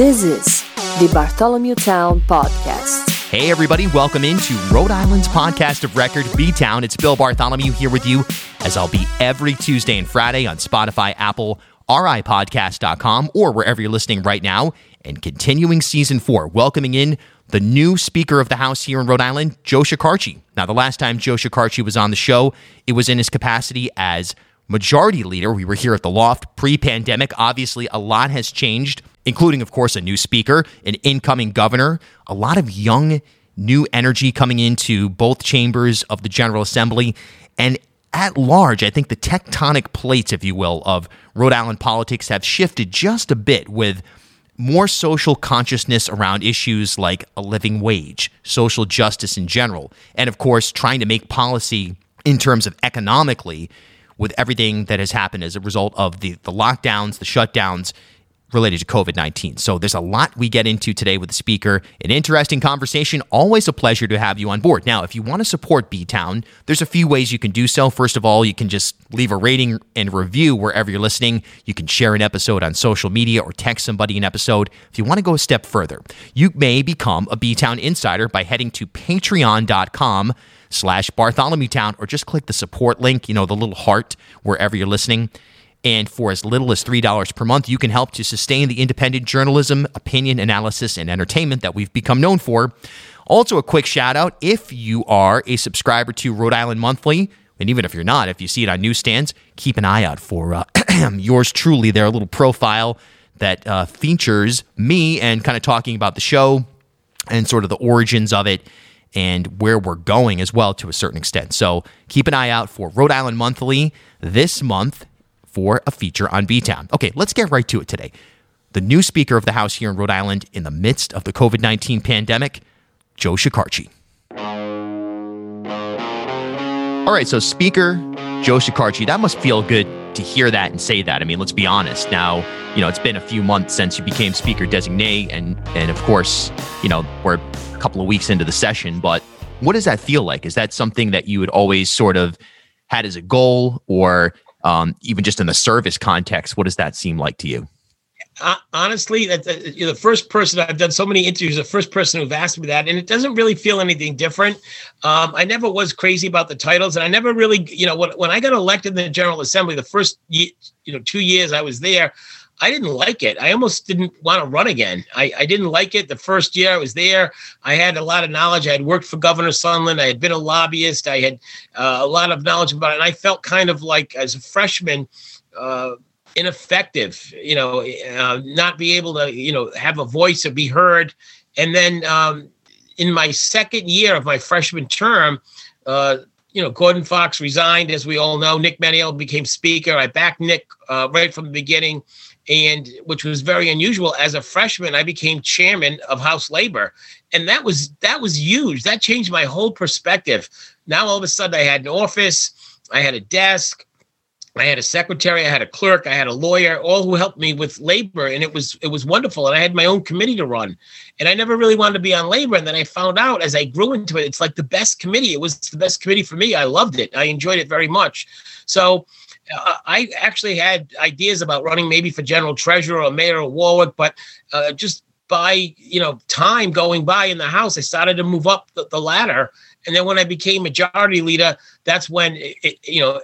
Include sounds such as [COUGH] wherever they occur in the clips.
This is the Bartholomew Town Podcast. Hey, everybody, welcome into Rhode Island's podcast of record, B Town. It's Bill Bartholomew here with you, as I'll be every Tuesday and Friday on Spotify, Apple, ripodcast.com, or wherever you're listening right now. And continuing season four, welcoming in the new Speaker of the House here in Rhode Island, Joe Shekarchi. Now, the last time Joe Shekarchi was on the show, it was in his capacity as Majority Leader. We were here at the Loft pre pandemic. Obviously, a lot has changed including, of course, a new speaker, an incoming governor, a lot of young, new energy coming into both chambers of the General Assembly. And at large, I think the tectonic plates, if you will, of Rhode Island politics have shifted just a bit with more social consciousness around issues like a living wage, social justice in general, and of course, trying to make policy in terms of economically with everything that has happened as a result of the, the lockdowns, the shutdowns, related to COVID 19. So there's a lot we get into today with the speaker. An interesting conversation. Always a pleasure to have you on board. Now, if you want to support B Town, there's a few ways you can do so. First of all, you can just leave a rating and review wherever you're listening. You can share an episode on social media or text somebody an episode. If you want to go a step further, you may become a B Town insider by heading to patreon.com slash Bartholomew Town or just click the support link, you know, the little heart wherever you're listening. And for as little as $3 per month, you can help to sustain the independent journalism, opinion, analysis, and entertainment that we've become known for. Also, a quick shout out if you are a subscriber to Rhode Island Monthly, and even if you're not, if you see it on newsstands, keep an eye out for uh, [CLEARS THROAT] yours truly, their little profile that uh, features me and kind of talking about the show and sort of the origins of it and where we're going as well to a certain extent. So keep an eye out for Rhode Island Monthly this month for a feature on B Town. Okay, let's get right to it today. The new Speaker of the House here in Rhode Island in the midst of the COVID 19 pandemic, Joe Shekarchi. All right, so Speaker Joe Shekarchi, that must feel good to hear that and say that. I mean, let's be honest. Now, you know, it's been a few months since you became Speaker designate, and and of course, you know, we're a couple of weeks into the session. But what does that feel like? Is that something that you had always sort of had as a goal, or um, even just in the service context, what does that seem like to you? Honestly, the first person I've done so many interviews. The first person who've asked me that, and it doesn't really feel anything different. Um, I never was crazy about the titles, and I never really, you know, when, when I got elected in the General Assembly, the first, you know, two years I was there, I didn't like it. I almost didn't want to run again. I, I didn't like it the first year I was there. I had a lot of knowledge. I had worked for Governor Sundlun. I had been a lobbyist. I had uh, a lot of knowledge about it. And I felt kind of like, as a freshman, uh, ineffective, you know, uh, not be able to, you know, have a voice or be heard. And then um, in my second year of my freshman term, uh, you know, Gordon Fox resigned, as we all know. Nick Mattiello became speaker. I backed Nick uh, right from the beginning and which was very unusual as a freshman i became chairman of house labor and that was that was huge. That changed my whole perspective. Now all of a sudden i had an office i had a desk i had a secretary i had a clerk i had a lawyer all who helped me with labor and it was it was wonderful and i had my own committee to run. And i never really wanted to be on labor and then i found out as i grew into it it's like the best committee. It was the best committee for me. I loved it. I enjoyed it very much. So uh, I actually had ideas about running maybe for general treasurer or mayor of Warwick, but uh, just by you know time going by in the House, I started to move up the, the ladder. And then when I became majority leader, that's when it, you know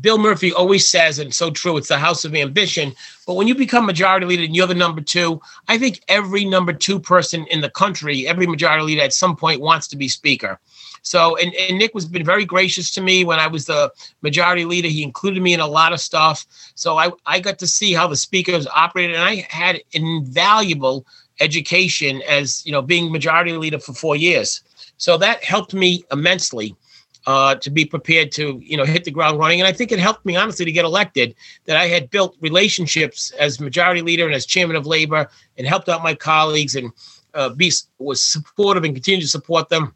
Bill Murphy always says, and so true, it's the house of ambition. But when you become majority leader and you're the number two, I think every number two person in the country, every majority leader at some point wants to be speaker. So, and, and Nick was been very gracious to me when I was the majority leader. He included me in a lot of stuff. So I, I got to see how the speakers operated, and I had invaluable education as you know being majority leader for four years. So that helped me immensely uh, to be prepared to you know hit the ground running. And I think it helped me honestly to get elected. That I had built relationships as majority leader and as chairman of labor, and helped out my colleagues and uh, be was supportive and continue to support them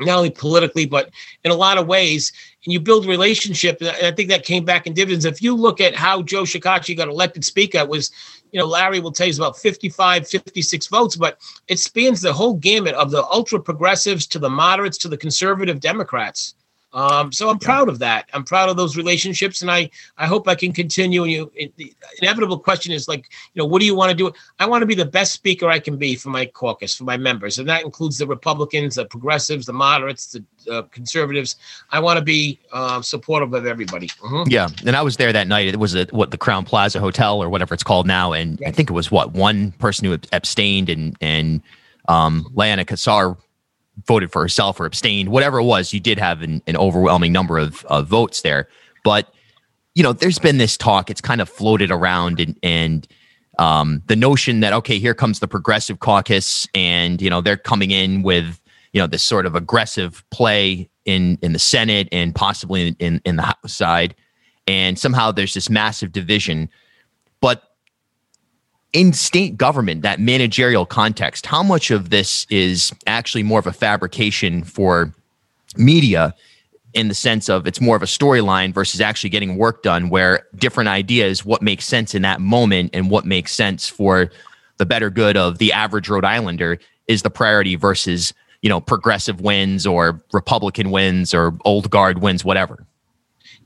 not only politically but in a lot of ways and you build relationship i think that came back in dividends. If you look at how joe shekarchi got elected speaker it was you know larry will tell you it's about 55 56 votes but it spans the whole gamut of the ultra progressives to the moderates to the conservative democrats Um, so I'm proud of that. I'm proud of those relationships, and I I hope I can continue. And you, it, the inevitable question is like, you know, what do you want to do? I want to be the best speaker I can be for my caucus, for my members, and that includes the Republicans, the progressives, the moderates, the uh, conservatives. I want to be uh, supportive of everybody. Mm-hmm. Yeah, and I was there that night. It was at what the Crowne Plaza Hotel or whatever it's called now, and I think it was what one person who abstained and and um, Liana Cassar voted for herself or abstained, whatever it was. You did have an, an overwhelming number of, votes there, but you know, there's been this talk. It's kind of floated around and and um, the notion that okay, here comes the progressive caucus, and you know they're coming in with you know this sort of aggressive play in in the Senate and possibly in in, in the House side, and somehow there's this massive division. But in state government, that managerial context, how much of this is actually more of a fabrication for media in the sense of it's more of a storyline versus actually getting work done where different ideas, what makes sense in that moment and what makes sense for the better good of the average Rhode Islander is the priority versus, you know, progressive wins or Republican wins or old guard wins, whatever.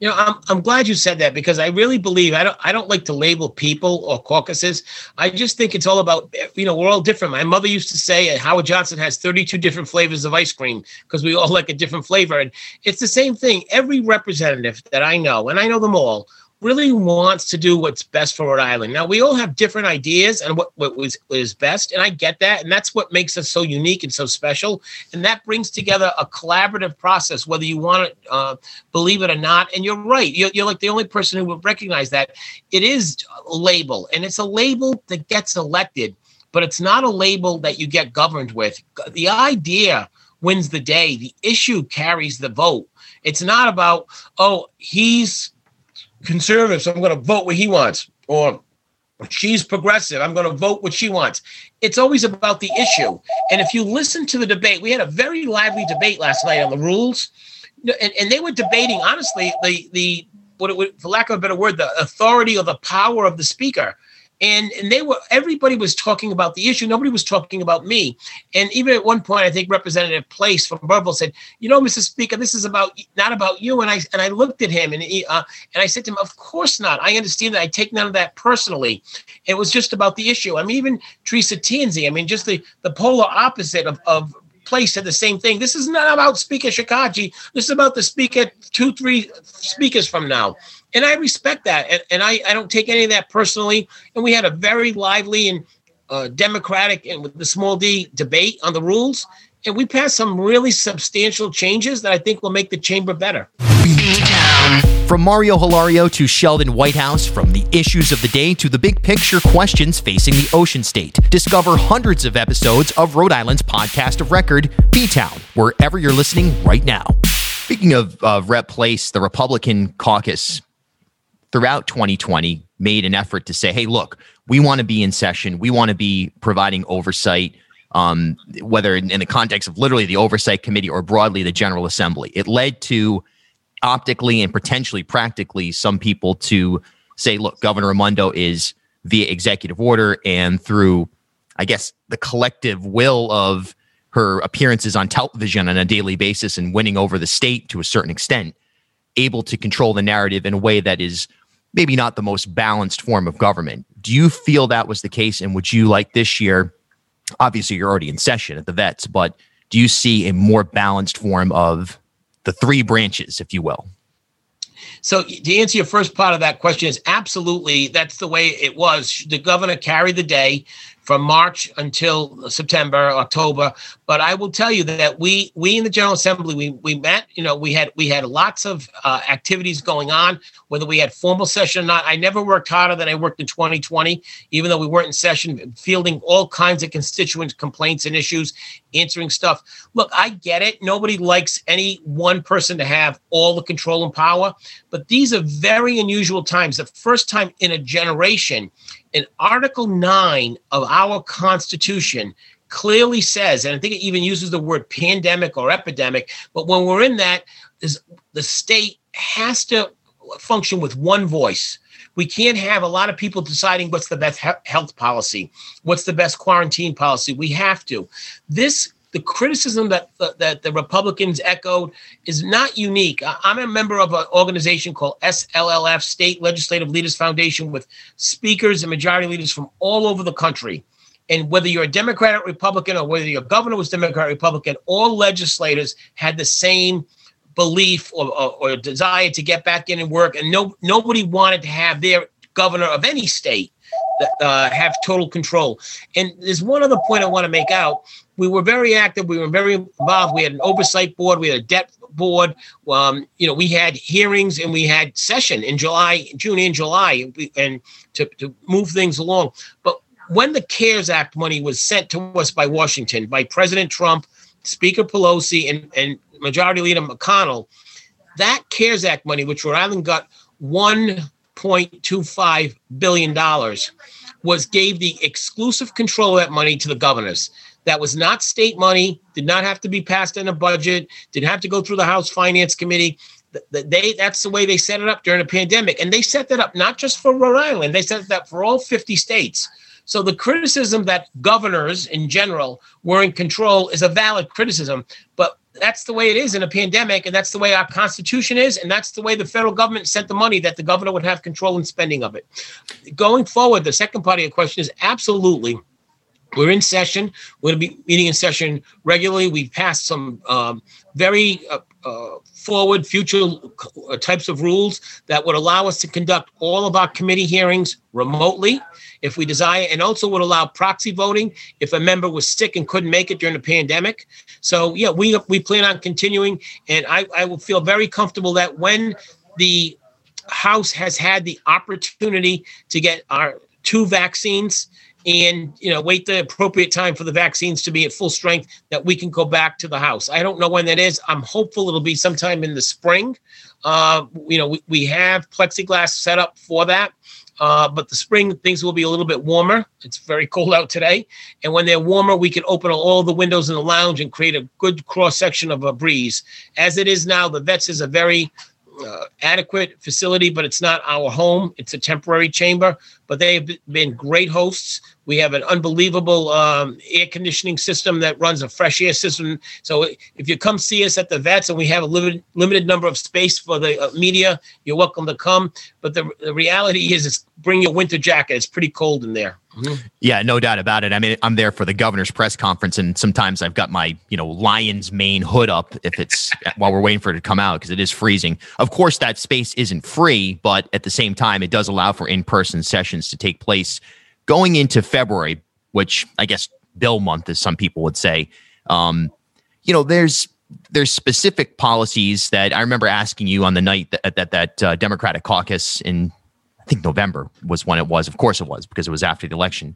You know, I'm I'm glad you said that because I really believe I don't I don't like to label people or caucuses. I just think it's all about you know we're all different. My mother used to say uh, Howard Johnson has 32 different flavors of ice cream because we all [LAUGHS] like a different flavor, and it's the same thing. Every representative that I know, and I know them all, really wants to do what's best for Rhode Island. Now we all have different ideas and what, what was is best, and I get that, and that's what makes us so unique and so special. And that brings together a collaborative process, whether you want to uh, believe it or not. And you're right; you're, you're like the only person who would recognize that it is a label, and it's a label that gets elected, but it's not a label that you get governed with. The idea wins the day. The issue carries the vote. It's not about oh he's conservative, so I'm going to vote what he wants, or she's progressive, I'm going to vote what she wants. It's always about the issue. And if you listen to the debate, we had a very lively debate last night on the rules, and, and they were debating honestly the the what it would, for lack of a better word, the authority or the power of the speaker and and they were everybody was talking about the issue. Nobody was talking about me. And even at one point i think representative place from Burrillville said you know mr speaker this is about not about you. And i and i looked at him and he, uh, and i said to him of course not. I understand that. I take none of that personally. It was just about the issue. I mean even teresa Tanzi, i mean just the the polar opposite of, of place said the same thing. This is not about Speaker Shekarchi. This is about the speaker two, three speakers from now and I respect that, and, and I, I don't take any of that personally. And we had a very lively and uh, democratic and with the small d debate on the rules, and we passed some really substantial changes that I think will make the chamber better. From Mario Hilario to Sheldon Whitehouse, from the issues of the day to the big picture questions facing the ocean state. Discover hundreds of episodes of Rhode Island's podcast of record, B Town, wherever you're listening right now. Speaking of uh, Rep Place, the Republican caucus throughout 2020 made an effort to say, hey, look, we want to be in session. We want to be providing oversight, um, whether in, in the context of literally the oversight committee or broadly the General Assembly. It led to optically and potentially practically some people to say, look, Governor Raimondo is via executive order and through, I guess, the collective will of her appearances on television on a daily basis and winning over the state to a certain extent, able to control the narrative in a way that is maybe not the most balanced form of government. Do you feel that was the case? And would you like this year? Obviously, you're already in session at the vets, but do you see a more balanced form of the three branches, if you will? So to answer your first part of that question is absolutely that's the way it was. The governor carried the day from March until September, October. But I will tell you that we we in the General Assembly we we met. You know, we had we had lots of uh, activities going on. Whether we had formal session or not, I never worked harder than I worked in 2020. Even though we weren't in session, fielding all kinds of constituent complaints and issues, answering stuff. Look, I get it. Nobody likes any one person to have all the control and power. But these are very unusual times. The first time in a generation in Article 9 of our Constitution clearly says, and I think it even uses the word pandemic or epidemic, but when we're in that, the state has to function with one voice. We can't have a lot of people deciding what's the best health policy, what's the best quarantine policy. We have to. This the criticism that that the Republicans echoed is not unique. I'm a member of an organization called SLLF, State Legislative Leaders Foundation, with speakers and majority leaders from all over the country. And whether you're a Democrat or Republican, or whether your governor was Democrat or Republican, all legislators had the same belief or, or, or desire to get back in and work. And no nobody wanted to have their governor of any state uh, have total control. And there's one other point I want to make out. We were very active. We were very involved. We had an oversight board. We had a debt board. Um, you know, we had hearings and we had session in July, June and July, and to, to move things along. But when the CARES Act money was sent to us by Washington, by President Trump, Speaker Pelosi, and, and Majority Leader McConnell, that CARES Act money, which Rhode Island got one $1.25 billion was gave the exclusive control of that money to the governors. That was not state money, did not have to be passed in a budget, didn't have to go through the House Finance Committee. They that's the way they set it up during a pandemic. And they set that up not just for Rhode Island, they set that for all 50 states. So the criticism that governors in general were in control is a valid criticism, but that's the way it is in a pandemic, and that's the way our constitution is, and that's the way the federal government sent the money that the governor would have control in spending of it. Going forward, the second part of your question is absolutely. We're in session. We're going to be meeting in session regularly. We've passed some um, very uh, uh, forward future uh, types of rules that would allow us to conduct all of our committee hearings remotely if we desire, and also would allow proxy voting if a member was sick and couldn't make it during the pandemic. So yeah, we we plan on continuing, and I, I will feel very comfortable that when the House has had the opportunity to get our two vaccines and you know wait the appropriate time for the vaccines to be at full strength that we can go back to the house. I don't know when that is. I'm hopeful it'll be sometime in the spring. Uh, you know we, we have plexiglass set up for that. Uh, but the spring things will be a little bit warmer. It's very cold out today, and when they're warmer, we can open all the windows in the lounge and create a good cross section of a breeze. As it is now, the Vets is a very uh, adequate facility, but it's not our home. It's a temporary chamber, but they've been great hosts. We have an unbelievable um, air conditioning system that runs a fresh air system. So if you come see us at the vets and we have a limited limited number of space for the uh, media, you're welcome to come. But the, the reality is, bring your winter jacket. It's pretty cold in there. Yeah, no doubt about it. I mean, I'm there for the governor's press conference, and sometimes I've got my, you know, lion's mane hood up if it's while we're waiting for it to come out because it is freezing. Of course, that space isn't free, but at the same time, it does allow for in-person sessions to take place going into February, which I guess bill month, as some people would say, um, you know, there's there's specific policies that I remember asking you on the night that that, that uh, Democratic caucus in I think November was when it was. Of course, it was because it was after the election.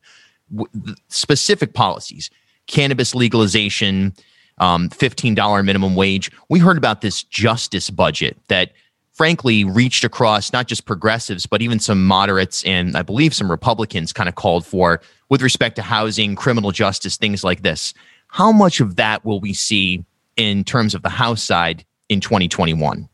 W- specific policies, cannabis legalization, um, $15 minimum wage. We heard about this justice budget that frankly reached across not just progressives, but even some moderates and I believe some Republicans kind of called for with respect to housing, criminal justice, things like this. How much of that will we see in terms of the House side in 2021?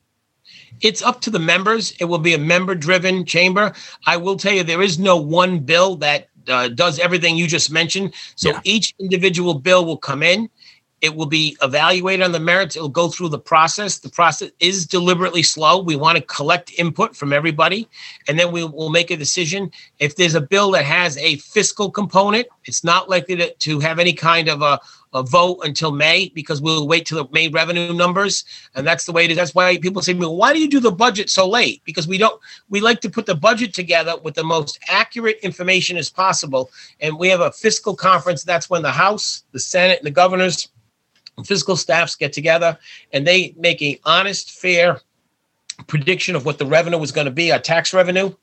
It's up to the members. It will be a member driven chamber. I will tell you, there is no one bill that uh, does everything you just mentioned. So yeah. each individual bill will come in. It will be evaluated on the merits. It will go through the process. The process is deliberately slow. We want to collect input from everybody, and then we will make a decision. If there's a bill that has a fiscal component, it's not likely to, to have any kind of a, a vote until May because we'll wait till the May revenue numbers, and that's the way it is. That's why people say to me, "Why do you do the budget so late?" Because we don't. We like to put the budget together with the most accurate information as possible, and we have a fiscal conference. That's when the House, the Senate, and the governors fiscal staffs get together and they make a honest, fair prediction of what the revenue was going to be, our tax revenue,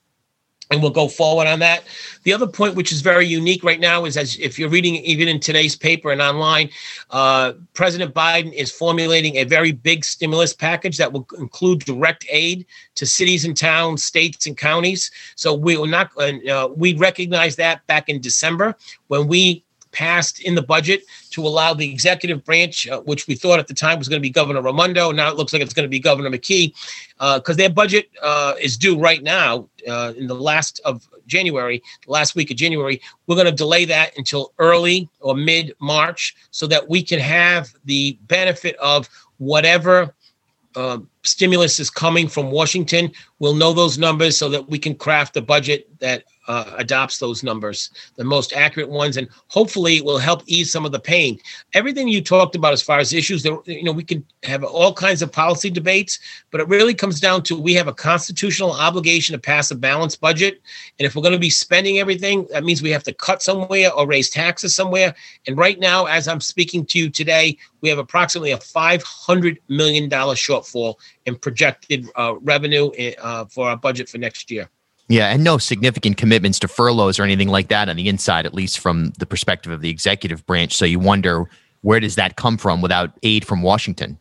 and we'll go forward on that. The other point, which is very unique right now, is as if you're reading even in today's paper and online, uh, President Biden is formulating a very big stimulus package that will include direct aid to cities and towns, states and counties. So we will not. Uh, we recognized that back in December when we passed in the budget to allow the executive branch, uh, which we thought at the time was going to be Governor Raimondo, now it looks like it's going to be Governor McKee, because uh, their budget uh, is due right now uh, in the last of January, the last week of January. We're going to delay that until early or mid March so that we can have the benefit of whatever uh, stimulus is coming from Washington. We'll know those numbers so that we can craft a budget that uh, adopts those numbers, the most accurate ones, and hopefully will help ease some of the pain. Everything you talked about as far as issues, you know, we can have all kinds of policy debates, but it really comes down to we have a constitutional obligation to pass a balanced budget, and if we're going to be spending everything, that means we have to cut somewhere or raise taxes somewhere. And right now, as I'm speaking to you today, we have approximately a 500 million dollar shortfall in projected uh, revenue uh, for our budget for next year. Yeah, and no significant commitments to furloughs or anything like that on the inside, at least from the perspective of the executive branch. So you wonder where does that come from without aid from Washington?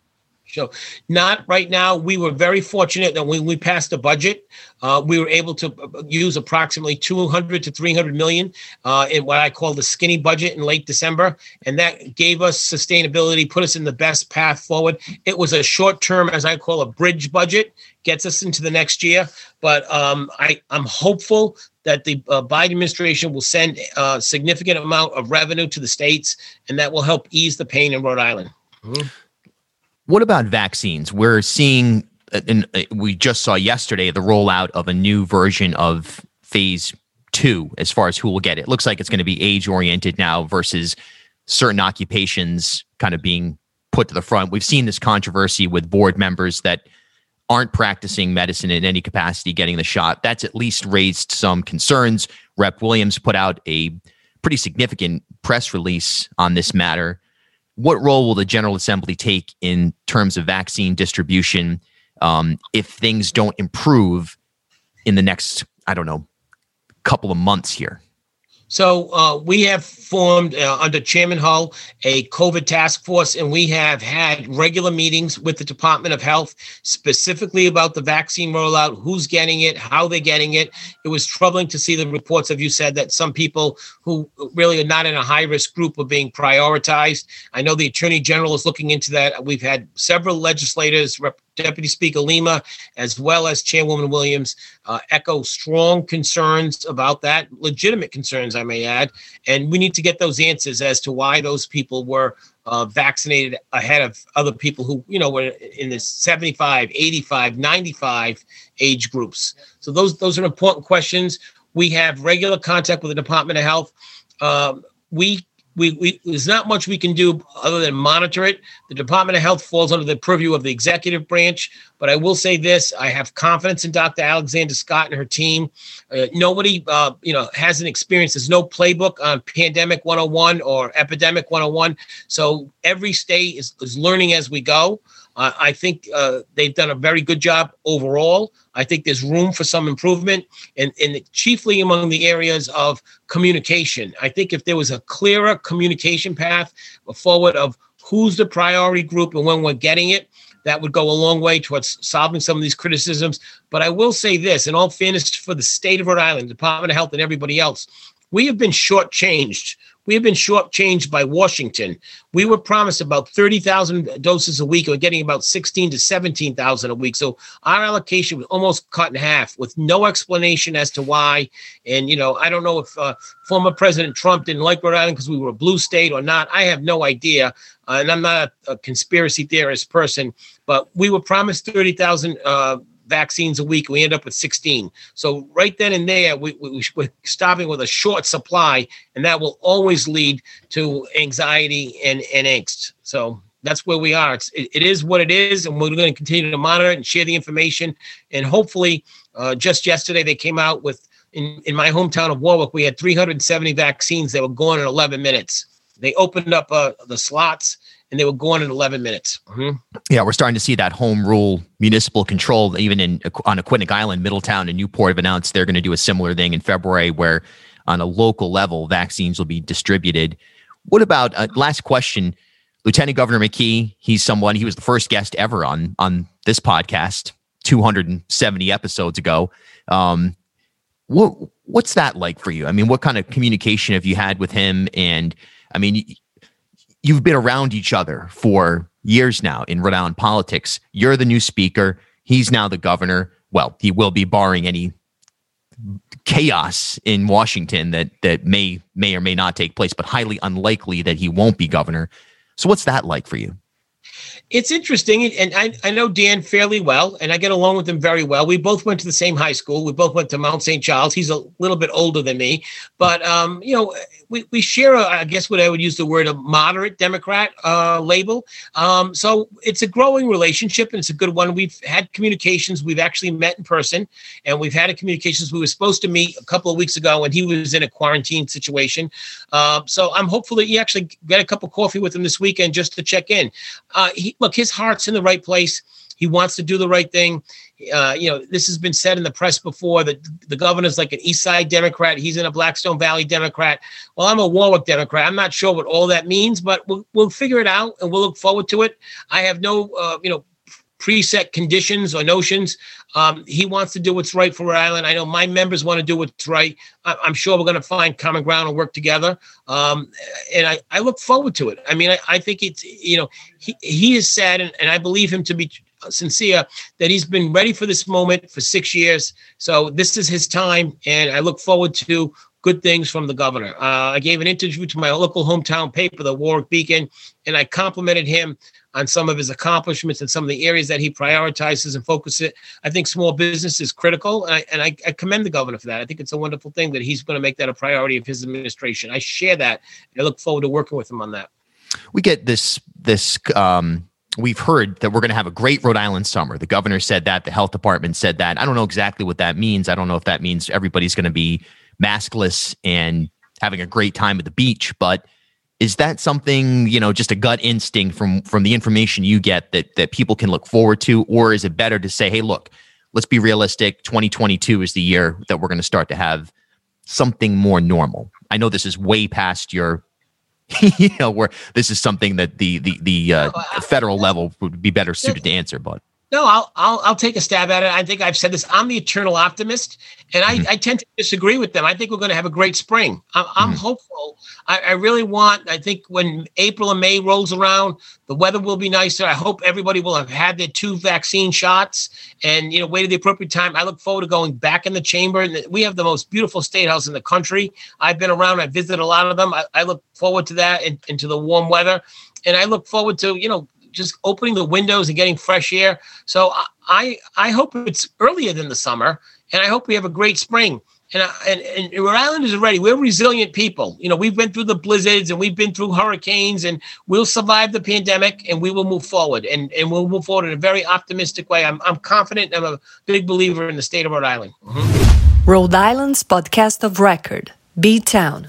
So, not right now. We were very fortunate that when we passed the budget, uh, we were able to uh, use approximately 200 to 300 million uh, in what I call the skinny budget in late December, and that gave us sustainability, put us in the best path forward. It was a short term, as I call a bridge budget, gets us into the next year. But um, I, I'm hopeful that the uh, Biden administration will send a uh, significant amount of revenue to the states, and that will help ease the pain in Rhode Island. Mm-hmm. What about vaccines? We're seeing, uh, and uh, we just saw yesterday the rollout of a new version of phase two as far as who will get it. it looks like it's going to be age oriented now versus certain occupations kind of being put to the front. We've seen this controversy with board members that aren't practicing medicine in any capacity getting the shot. That's at least raised some concerns. Rep Williams put out a pretty significant press release on this matter what role will the General Assembly take in terms of vaccine distribution um, if things don't improve in the next, I don't know, couple of months here? So uh, we have formed uh, under Chairman Hull a COVID task force, and we have had regular meetings with the Department of Health specifically about the vaccine rollout, who's getting it, how they're getting it. It was troubling to see the reports of you said that some people who really are not in a high risk group are being prioritized. I know the Attorney General is looking into that. We've had several legislators, Rep- Deputy Speaker Lima, as well as Chairwoman Williams, uh, echo strong concerns about that, legitimate concerns, I may add. And we need to get those answers as to why those people were uh, vaccinated ahead of other people who, you know, were in the 75, 85, 95 age groups. So those those are important questions. We have regular contact with the Department of Health. Um, we we, we there's not much we can do other than monitor it. The Department of Health falls under the purview of the executive branch, but I will say this: I have confidence in Dr. Alexander Scott and her team. Uh, nobody, uh, you know, has an experience. There's no playbook on pandemic 101 or epidemic 101. So every state is, is learning as we go. I think uh, they've done a very good job overall. I think there's room for some improvement, and, and chiefly among the areas of communication. I think if there was a clearer communication path forward of who's the priority group and when we're getting it, that would go a long way towards solving some of these criticisms. But I will say this, in all fairness for the state of Rhode Island, Department of Health, and everybody else, we have been shortchanged we have been shortchanged by Washington. We were promised about 30,000 doses a week. We're getting about 16 to 17,000 a week. So our allocation was almost cut in half with no explanation as to why. And, you know, I don't know if uh, former President Trump didn't like Rhode Island because we were a blue state or not. I have no idea. Uh, and I'm not a, a, conspiracy theorist person, but we were promised 30,000 uh, vaccines a week. We end up with 16. So right then and there, we, we, we're stopping with a short supply, and that will always lead to anxiety and, and angst. So that's where we are. It's, it, it is what it is, and we're going to continue to monitor it and share the information. And hopefully, uh, just yesterday they came out with in, in my hometown of Warwick, we had 370 vaccines that were gone in 11 minutes. They opened up uh, the slots and they were gone in 11 minutes. Mm-hmm. Yeah, we're starting to see that home rule municipal control, even in on Aquidneck Island, Middletown, and Newport have announced they're going to do a similar thing in February, where on a local level, vaccines will be distributed. What about uh, last question? Lieutenant Governor McKee, he's someone, he was the first guest ever on on this podcast 270 episodes ago. Um, what What's that like for you? I mean, what kind of communication have you had with him? And I mean, you've been around each other for years now in Rhode Island politics. You're the new speaker. He's now the governor. Well, he will be barring any chaos in Washington that that may may or may not take place, but highly unlikely that he won't be governor. So what's that like for you? It's interesting, and I, I know Dan fairly well, and I get along with him very well. We both went to the same high school. We both went to Mount St. Charles. He's a little bit older than me, but um, you know, we, we share, a, I guess, what I would use the word a moderate Democrat uh, label. Um, so it's a growing relationship, and it's a good one. We've had communications. We've actually met in person, and we've had a communications. We were supposed to meet a couple of weeks ago when he was in a quarantine situation. Uh, so I'm hopeful that you actually get a cup of coffee with him this weekend just to check in. Uh, he, look, his heart's in the right place. He wants to do the right thing. Uh, you know, this has been said in the press before that the governor's like an East Side Democrat. He's in a Blackstone Valley Democrat. Well, I'm a Warwick Democrat. I'm not sure what all that means, but we'll, we'll figure it out and we'll look forward to it. I have no, uh, you know, preset conditions or notions. Um, he wants to do what's right for Rhode Island. I know my members want to do what's right. I, am sure we're going to find common ground and work together. Um, and I, I look forward to it. I mean, I, I think it's, you know, he, he has said, and, and I believe him to be sincere, that he's been ready for this moment for six years. So this is his time. And I look forward to good things from the governor. Uh, I gave an interview to my local hometown paper, the Warwick Beacon, and I complimented him on some of his accomplishments and some of the areas that he prioritizes and focuses. I think small business is critical, and I, and I, I commend the governor for that. I think it's a wonderful thing that he's going to make that a priority of his administration. I share that. and I look forward to working with him on that. We get this this. Um, we've heard that we're going to have a great Rhode Island summer. The governor said that. The health department said that. I don't know exactly what that means. I don't know if that means everybody's going to be maskless and having a great time at the beach, but is that something you know just a gut instinct from from the information you get that that people can look forward to? Or is it better to say hey look let's be realistic. 2022 is the year that we're going to start to have something more normal. I know this is way past your [LAUGHS] you know where this is something that the the the uh, federal level would be better suited to answer but no, I'll, I'll I'll take a stab at it. I think I've said this. I'm the eternal optimist, and I, mm-hmm. I tend to disagree with them. I think we're going to have a great spring. I'm, I'm mm-hmm. hopeful. I, I, really want. I think when April and May rolls around, the weather will be nicer. I hope everybody will have had their two vaccine shots and you know waited the appropriate time. I look forward to going back in the chamber. And we have the most beautiful state house in the country. I've been around. I visited a lot of them. I, I look forward to that and, and to the warm weather and I look forward to you know just opening the windows and getting fresh air. So I I hope it's earlier than the summer, and I hope we have a great spring. And, and, and Rhode Island is ready. We're resilient people. You know, we've been through the blizzards and we've been through hurricanes, and we'll survive the pandemic and we will move forward. And, and we'll move forward in a very optimistic way. I'm, I'm confident. I'm a big believer in the state of Rhode Island. Mm-hmm. Rhode Island's podcast of record, B Town.